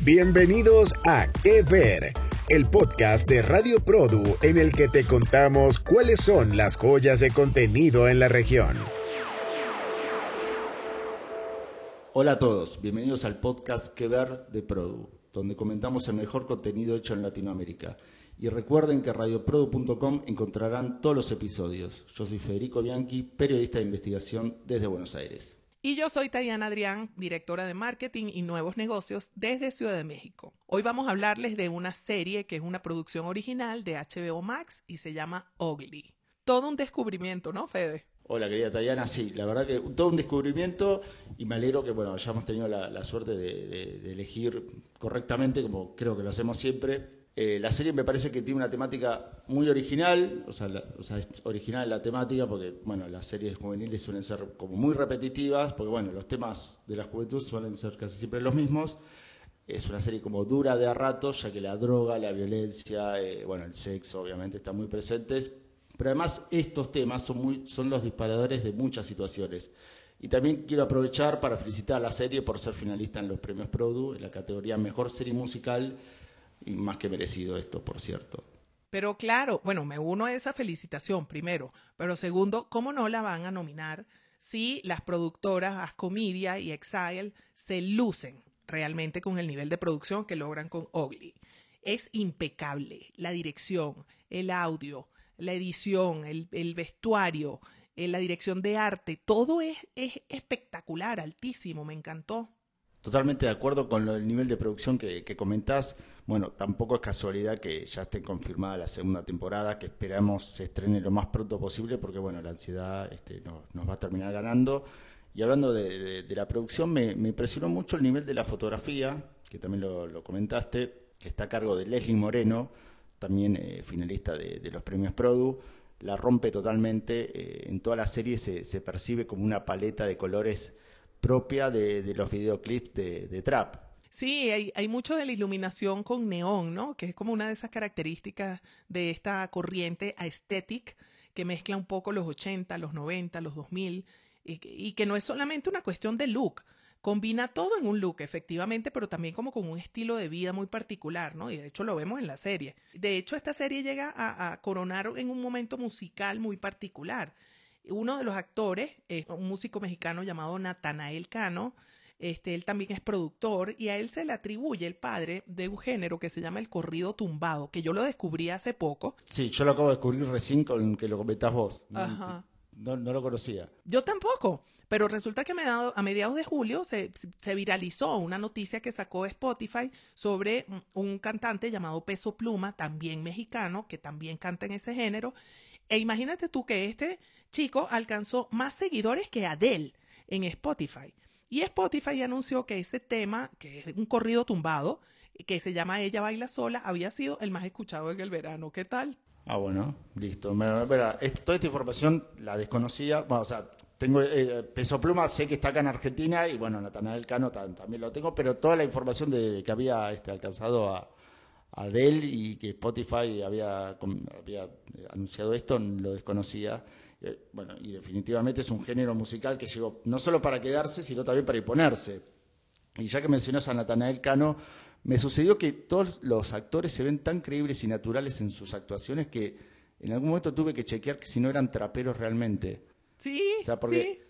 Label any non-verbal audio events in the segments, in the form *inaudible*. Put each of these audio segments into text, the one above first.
Bienvenidos a Que Ver, el podcast de Radio Produ en el que te contamos cuáles son las joyas de contenido en la región. Hola a todos, bienvenidos al podcast Que Ver de Produ, donde comentamos el mejor contenido hecho en Latinoamérica. Y recuerden que radioprodu.com encontrarán todos los episodios. Yo soy Federico Bianchi, periodista de investigación desde Buenos Aires. Y yo soy Tayana Adrián, directora de marketing y nuevos negocios desde Ciudad de México. Hoy vamos a hablarles de una serie que es una producción original de HBO Max y se llama Ugly. Todo un descubrimiento, ¿no, Fede? Hola, querida Tayana. Sí, la verdad que todo un descubrimiento y me alegro que bueno hayamos tenido la, suerte de elegir correctamente, como creo que lo hacemos siempre, eh, la serie me parece que tiene una temática muy original, o sea, es original la temática porque, bueno, las series juveniles suelen ser como muy repetitivas, porque, bueno, los temas de la juventud suelen ser casi siempre los mismos. Es una serie como dura de a ratos, ya que la droga, la violencia, eh, bueno, el sexo, obviamente, están muy presentes. Pero además, estos temas son, muy, son los disparadores de muchas situaciones. Y también quiero aprovechar para felicitar a la serie por ser finalista en los premios Produ, en la categoría Mejor Serie Musical y más que merecido esto, por cierto. Pero claro, bueno, me uno a esa felicitación primero, pero segundo, ¿cómo no la van a nominar si las productoras Ascomedia y Exile se lucen realmente con el nivel de producción que logran con Ugly? Es impecable la dirección, el audio, la edición, el, vestuario, eh, la dirección de arte, todo es, es espectacular, altísimo, me encantó. Totalmente de acuerdo con el nivel de producción que, que comentás. Bueno, tampoco es casualidad que ya esté confirmada la segunda temporada, que esperamos se estrene lo más pronto posible, porque bueno, la ansiedad este, nos, va a terminar ganando. Y hablando de, la producción, me, impresionó mucho el nivel de la fotografía, que también lo, comentaste, que está a cargo de Leslie Moreno, también eh, finalista de, los premios Produ. La rompe totalmente, eh, en toda la serie se, se percibe como una paleta de colores propia de, los videoclips de, trap. Sí, hay, mucho de la iluminación con neón, ¿no? Que es como una de esas características de esta corriente aesthetic que mezcla un poco los 80, los 90, los 2000 y, y que no es solamente una cuestión de look, combina todo en un look, efectivamente, pero también como con un estilo de vida muy particular, ¿no? Y de hecho lo vemos en la serie. De hecho, esta serie llega a, a coronar en un momento musical muy particular. Uno de los actores es un músico mexicano llamado Natanael Cano. Este, él también es productor y a él se le atribuye el padre de un género que se llama el corrido tumbado, que yo lo descubrí hace poco. Sí, yo lo acabo de descubrir recién con que lo comentás vos. Ajá. No, lo conocía. Yo tampoco, pero resulta que a mediados de julio se, se, viralizó una noticia que sacó Spotify sobre un cantante llamado Peso Pluma, también mexicano, que también canta en ese género. E imagínate tú que este chico alcanzó más seguidores que Adele en Spotify. Y Spotify anunció que ese tema, que es un corrido tumbado, que se llama Ella baila sola, había sido el más escuchado en el verano. ¿Qué tal? Ah, bueno, listo. toda esta información la desconocía. o sea, tengo eh, Peso Pluma, sé que está acá en Argentina y bueno, Natanael Cano también lo tengo, pero toda la información de que había este, alcanzado a, Adele y que Spotify había, había anunciado esto, lo desconocía. Eh, bueno, y definitivamente es un género musical que llegó no solo para quedarse, sino también para imponerse. Y ya que mencionas a Natanael Cano, me sucedió que todos los actores se ven tan creíbles y naturales en sus actuaciones que en algún momento tuve que chequear que si no eran traperos realmente. Sí, sí. Porque,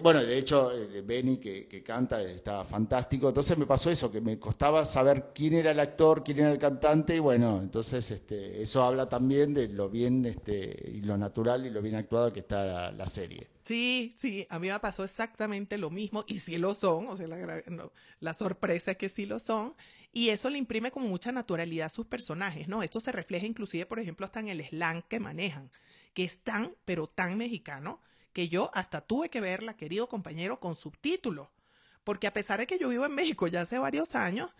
bueno, de hecho, eh, Benny, que, que, canta, está fantástico. Entonces me pasó eso, que me costaba saber quién era el actor, quién era el cantante, y bueno, entonces este, eso habla también de lo bien este, lo natural y lo bien actuado que está la, serie. Sí, sí, a mí me pasó exactamente lo mismo, y sí lo son, o sea, la, la sorpresa es que sí lo son, y eso le imprime como mucha naturalidad a sus personajes, ¿no? Esto se refleja inclusive, por ejemplo, hasta en el slang que manejan, que es tan, pero tan mexicano que yo hasta tuve que verla, querido compañero, con subtítulos. Porque a pesar de que yo vivo en México ya hace varios años,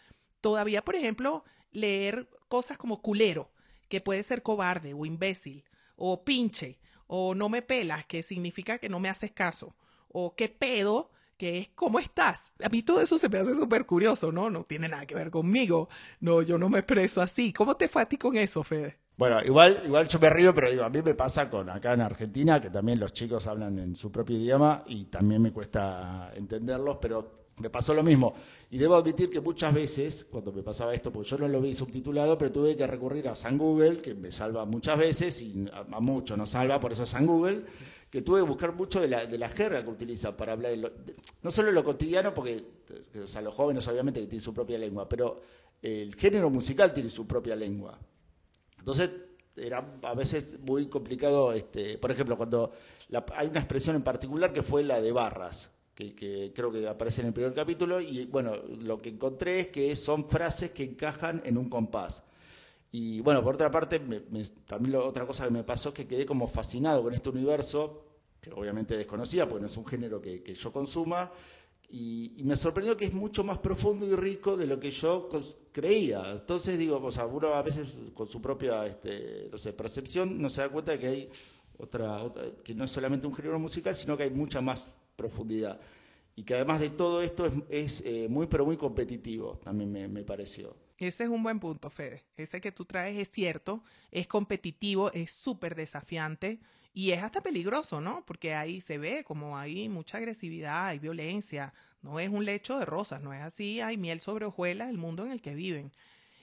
todavía, por ejemplo, leer cosas como culero, que puede ser cobarde o imbécil, o pinche, o no me pelas, que significa que no me haces caso, o qué pedo, que es ¿cómo estás? A mí todo eso se me hace súper curioso, ¿no? No tiene nada que ver conmigo. No, yo no me expreso así. ¿Cómo te fue a ti con eso, Fede? Bueno, igual, igual yo me río, pero digo, a mí me pasa con acá en Argentina, que también los chicos hablan en su propio idioma y también me cuesta entenderlos, pero me pasó lo mismo. Y debo admitir que muchas veces, cuando me pasaba esto, porque yo no lo vi subtitulado, pero tuve que recurrir a San Google, que me salva muchas veces, y a, mucho no salva, por eso San Google, que tuve que buscar mucho de la, de la jerga que utiliza para hablar, no solo lo cotidiano, porque o sea, los jóvenes obviamente tienen su propia lengua, pero el género musical tiene su propia lengua. Entonces, era a veces muy complicado, este, por ejemplo, cuando hay una expresión en particular que fue la de barras, que, creo que aparece en el primer capítulo, y bueno, lo que encontré es que son frases que encajan en un compás. Y bueno, por otra parte, también otra cosa que me pasó es que quedé como fascinado con este universo, que obviamente desconocía, porque no es un género que, yo consuma, y, me sorprendió que es mucho más profundo y rico de lo que yo creía. Entonces digo, o sea, uno a veces con su propia este, no sé, percepción no se da cuenta de que hay otra, que no es solamente un género musical, sino que hay mucha más profundidad. Y que además de todo esto es, eh, muy, pero muy competitivo, también me, pareció. Ese es un buen punto, Fede. Ese que tú traes es cierto, es competitivo, es súper desafiante y es hasta peligroso, ¿no? Porque ahí se ve como hay mucha agresividad, hay violencia, no es un lecho de rosas, no es así, hay miel sobre hojuelas, el mundo en el que viven.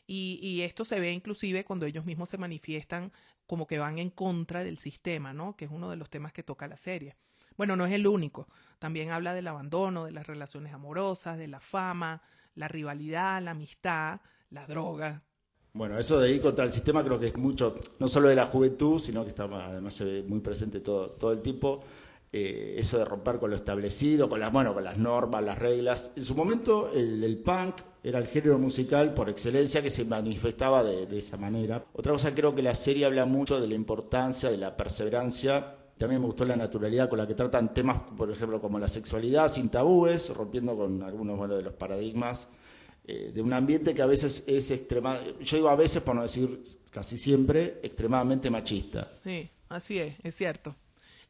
Y, y esto se ve inclusive cuando ellos mismos se manifiestan como que van en contra del sistema, ¿no? Que es uno de los temas que toca la serie. Bueno, no es el único. También habla del abandono, de las relaciones amorosas, de la fama, la rivalidad, la amistad, la droga. Bueno, eso de ir contra el sistema creo que es mucho, no solo de la juventud, sino que está además se ve muy presente todo, todo el tiempo. Eh, eso de romper con lo establecido, con las, bueno, con las normas, las reglas. En su momento el, punk era el género musical por excelencia que se manifestaba de, de, esa manera. Otra cosa creo que la serie habla mucho de la importancia de la perseverancia también me gustó la naturalidad con la que tratan temas, por ejemplo, como la sexualidad sin tabúes, rompiendo con algunos bueno, de los paradigmas eh, de un ambiente que a veces es extremadamente, yo digo a veces, por no decir casi siempre, extremadamente machista. Sí, así es, es cierto.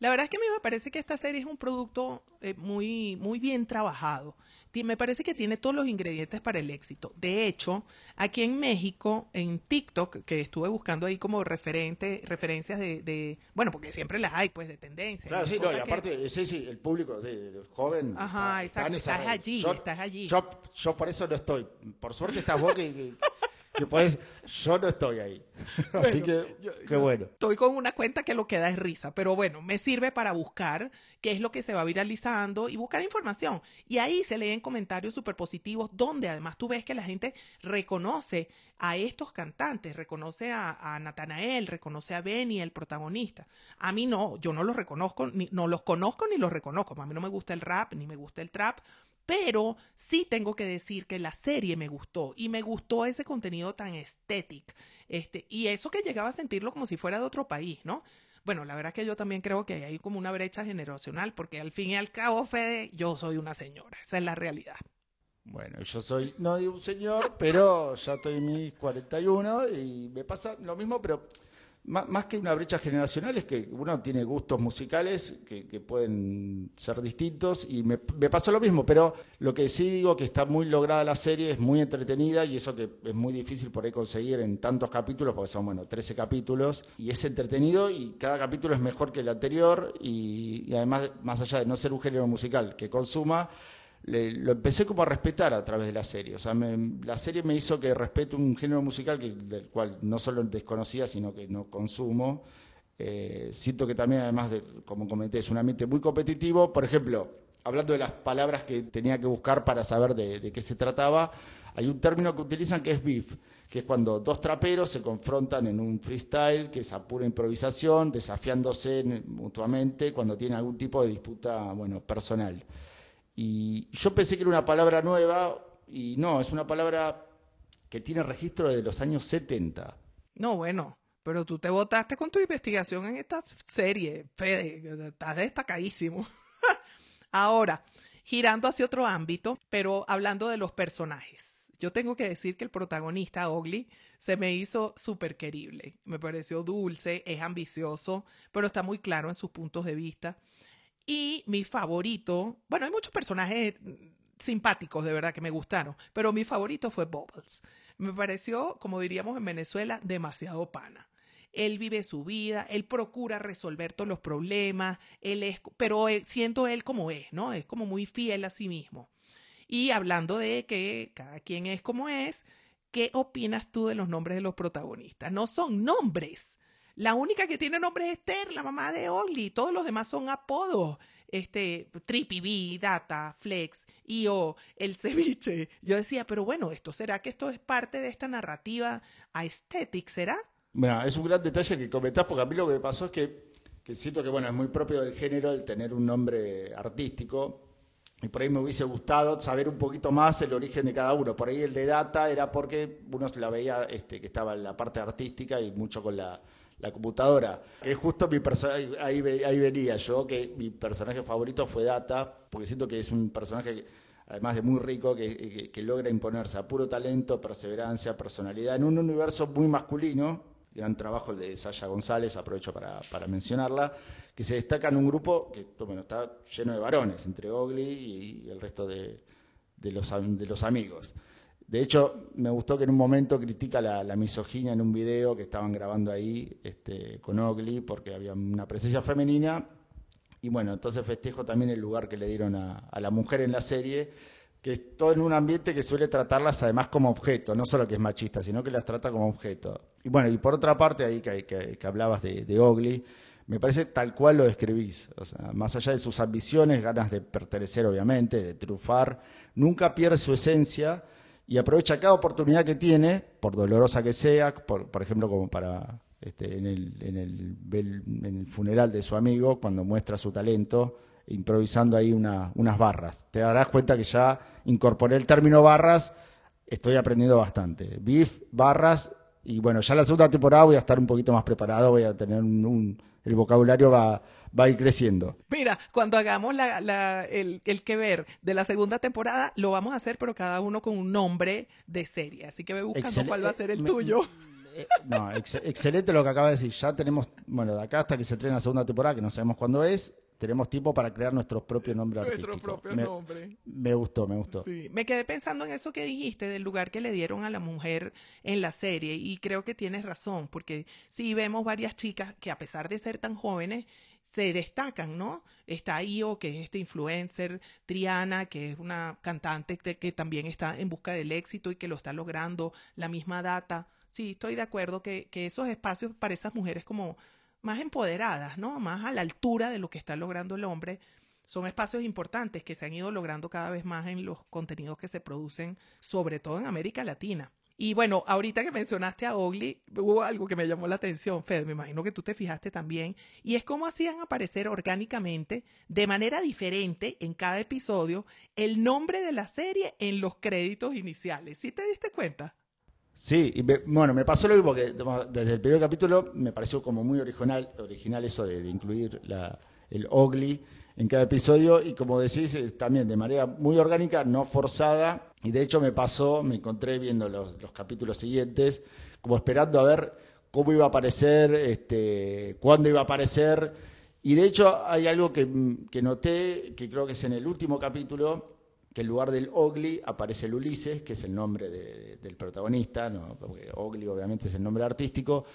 La verdad es que a mí me parece que esta serie es un producto eh, muy, muy bien trabajado me parece que tiene todos los ingredientes para el éxito. De hecho, aquí en México, en TikTok, que estuve buscando ahí como referente, referencias de, bueno, porque siempre las hay, pues, de tendencia. Claro, sí, no, y aparte, sí, sí, el público joven. Ajá, exacto, estás allí, estás allí. Yo, yo, por eso no estoy. Por suerte estás vos que que pues yo no estoy ahí. *laughs* Así que, qué bueno. Estoy con una cuenta que lo que da es risa, pero bueno, me sirve para buscar qué es lo que se va viralizando y buscar información. Y ahí se leen comentarios súper positivos, donde además tú ves que la gente reconoce a estos cantantes, reconoce a, a Natanael, reconoce a Benny, el protagonista. A mí no, yo no los reconozco, ni, no los conozco ni los reconozco. A mí no me gusta el rap, ni me gusta el trap, pero sí tengo que decir que la serie me gustó y me gustó ese contenido tan estético. Este, y eso que llegaba a sentirlo como si fuera de otro país, ¿no? Bueno, la verdad que yo también creo que hay como una brecha generacional, porque al fin y al cabo, Fede, yo soy una señora, esa es la realidad. Bueno, yo soy, no de un señor, pero ya estoy en mis 41 y me pasa lo mismo, pero más, que una brecha generacional es que uno tiene gustos musicales que, pueden ser distintos y me, pasó lo mismo, pero lo que sí digo que está muy lograda la serie, es muy entretenida y eso que es muy difícil por ahí conseguir en tantos capítulos, porque son, bueno, 13 capítulos y es entretenido y cada capítulo es mejor que el anterior y, y además, más allá de no ser un género musical que consuma, lo empecé como a respetar a través de la serie. O sea, la serie me hizo que respete un género musical que, del cual no solo desconocía, sino que no consumo. Eh, siento que también, además, de, como comenté, es un ambiente muy competitivo. Por ejemplo, hablando de las palabras que tenía que buscar para saber de, qué se trataba, hay un término que utilizan que es beef, que es cuando dos traperos se confrontan en un freestyle, que es a pura improvisación, desafiándose mutuamente cuando tienen algún tipo de disputa bueno, personal. Y yo pensé que era una palabra nueva y no, es una palabra que tiene registro de los años 70. No, bueno, pero tú te votaste con tu investigación en esta serie, Fede, estás destacadísimo. *laughs* Ahora, girando hacia otro ámbito, pero hablando de los personajes. Yo tengo que decir que el protagonista, Ogly, se me hizo súper querible. Me pareció dulce, es ambicioso, pero está muy claro en sus puntos de vista. Y mi favorito, bueno, hay muchos personajes simpáticos de verdad que me gustaron, pero mi favorito fue Bubbles. Me pareció, como diríamos en Venezuela, demasiado pana. Él vive su vida, él procura resolver todos los problemas, él es, pero siento él como es, ¿no? Es como muy fiel a sí mismo. Y hablando de que cada quien es como es, ¿qué opinas tú de los nombres de los protagonistas? No son nombres. La única que tiene nombre es Esther, la mamá de Ogli. Todos los demás son apodos. Este, Trippy B, Data, Flex, IO, el ceviche. Yo decía, pero bueno, ¿esto será que esto es parte de esta narrativa aesthetic? ¿Será? Bueno, es un gran detalle que comentás, porque a mí lo que me pasó es que, que siento que, bueno, es muy propio del género el tener un nombre artístico y por ahí me hubiese gustado saber un poquito más el origen de cada uno. Por ahí el de Data era porque uno se la veía este, que estaba en la parte artística y mucho con la, computadora. Que justo mi personaje, ahí, ahí venía yo, que mi personaje favorito fue Data, porque siento que es un personaje, además de muy rico, que, que logra imponerse a puro talento, perseverancia, personalidad, en un universo muy masculino, gran trabajo de Sasha González, aprovecho para, para mencionarla, que se destaca en un grupo que bueno, está lleno de varones, entre Ogli y, el resto de, de, los, de los amigos. De hecho, me gustó que en un momento critica la, misoginia en un video que estaban grabando ahí este, con Ogli, porque había una presencia femenina. Y bueno, entonces festejo también el lugar que le dieron a, la mujer en la serie, que es todo en un ambiente que suele tratarlas además como objeto, no solo que es machista, sino que las trata como objeto. Y bueno, y por otra parte, ahí que, hablabas de, de Ogli, me parece tal cual lo describís. Más allá de sus ambiciones, ganas de pertenecer, obviamente, de triunfar, nunca pierde su esencia y aprovecha cada oportunidad que tiene, por dolorosa que sea, por, por ejemplo, como para este, en, el, en, el, funeral de su amigo, cuando muestra su talento improvisando ahí unas barras. Te darás cuenta que ya incorporé el término barras, estoy aprendiendo bastante. Beef, barras, y bueno, ya la segunda temporada voy a estar un poquito más preparado, voy a tener un, el vocabulario va, va a ir creciendo. Mira, cuando hagamos la, el, el, que ver de la segunda temporada, lo vamos a hacer, pero cada uno con un nombre de serie. Así que ve buscando cuál va a ser el tuyo. *laughs* Eh, no, excelente lo que acaba de decir. Ya tenemos, bueno, de acá hasta que se estrene la segunda temporada, que no sabemos cuándo es, tenemos tiempo para crear nuestro propio nombre Nuestro propio me, nombre. Me gustó, me gustó. Sí, me quedé pensando en eso que dijiste del lugar que le dieron a la mujer en la serie y creo que tienes razón, porque sí vemos varias chicas que a pesar de ser tan jóvenes se destacan, ¿no? Está Io, que es este influencer, Triana, que es una cantante que también está en busca del éxito y que lo está logrando, la misma data. Sí, estoy de acuerdo que, que esos espacios para esas mujeres como más empoderadas, ¿no? Más a la altura de lo que está logrando el hombre. Son espacios importantes que se han ido logrando cada vez más en los contenidos que se producen, sobre todo en América Latina. Y bueno, ahorita que mencionaste a Ogli, hubo algo que me llamó la atención, Fede, me imagino que tú te fijaste también, y es cómo hacían aparecer orgánicamente, de manera diferente en cada episodio, el nombre de la serie en los créditos iniciales. ¿Sí te diste cuenta? Sí, y bueno, me pasó lo mismo que desde el primer capítulo me pareció como muy original, original eso de, incluir la, el Ogli en cada episodio y como decís, también de manera muy orgánica, no forzada. Y de hecho me pasó, me encontré viendo los, los capítulos siguientes, como esperando a ver cómo iba a aparecer, este, cuándo iba a aparecer. Y de hecho hay algo que, que noté, que creo que es en el último capítulo, que en lugar del Ogli aparece el Ulises, que es el nombre del protagonista, ¿no? porque Ogli obviamente es el nombre artístico,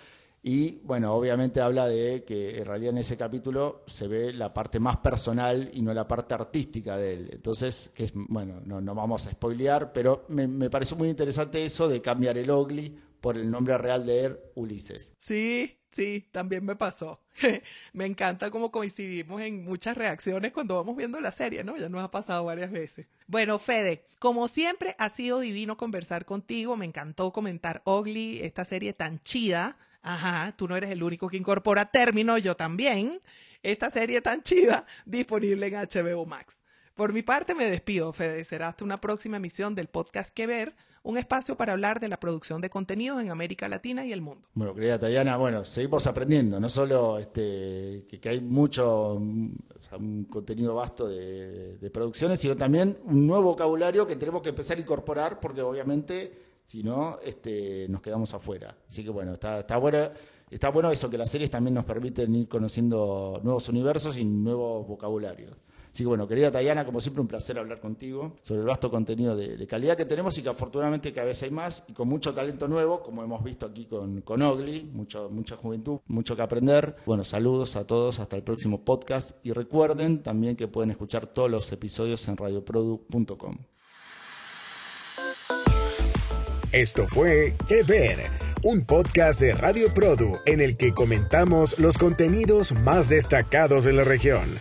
y bueno, obviamente habla de que en realidad en ese capítulo se ve la parte más personal y no la parte artística de él. Entonces, que es, bueno, no, vamos a spoilear, pero me, me pareció muy interesante eso de cambiar el Ogli por el nombre real de él, Ulises. Sí, Sí, también me pasó. *laughs* me encanta cómo coincidimos en muchas reacciones cuando vamos viendo la serie, ¿no? Ya nos ha pasado varias veces. Bueno, Fede, como siempre, ha sido divino conversar contigo. Me encantó comentar Ugly, esta serie tan chida. Ajá, tú no eres el único que incorpora términos, yo también. Esta serie tan chida, disponible en HBO Max. Por mi parte, me despido, Fede. Será hasta una próxima emisión del podcast Que Ver un espacio para hablar de la producción de contenidos en América Latina y el mundo. Bueno, querida Tayana, bueno, seguimos aprendiendo, no solo este, que, hay mucho, un contenido vasto de, producciones, sino también un nuevo vocabulario que tenemos que empezar a incorporar porque obviamente si no, este, nos quedamos afuera. Así que bueno, está, está bueno. Está bueno eso, que las series también nos permiten ir conociendo nuevos universos y nuevos vocabularios. Así que bueno, querida Tayana, como siempre un placer hablar contigo sobre el vasto contenido de, calidad que tenemos y que afortunadamente cada vez hay más y con mucho talento nuevo, como hemos visto aquí con, con Ogli, mucha juventud, mucho que aprender. Bueno, saludos a todos, hasta el próximo podcast y recuerden también que pueden escuchar todos los episodios en radioprodu.com. Esto fue Que Ver, un podcast de Radio Produ en el que comentamos los contenidos más destacados de la región.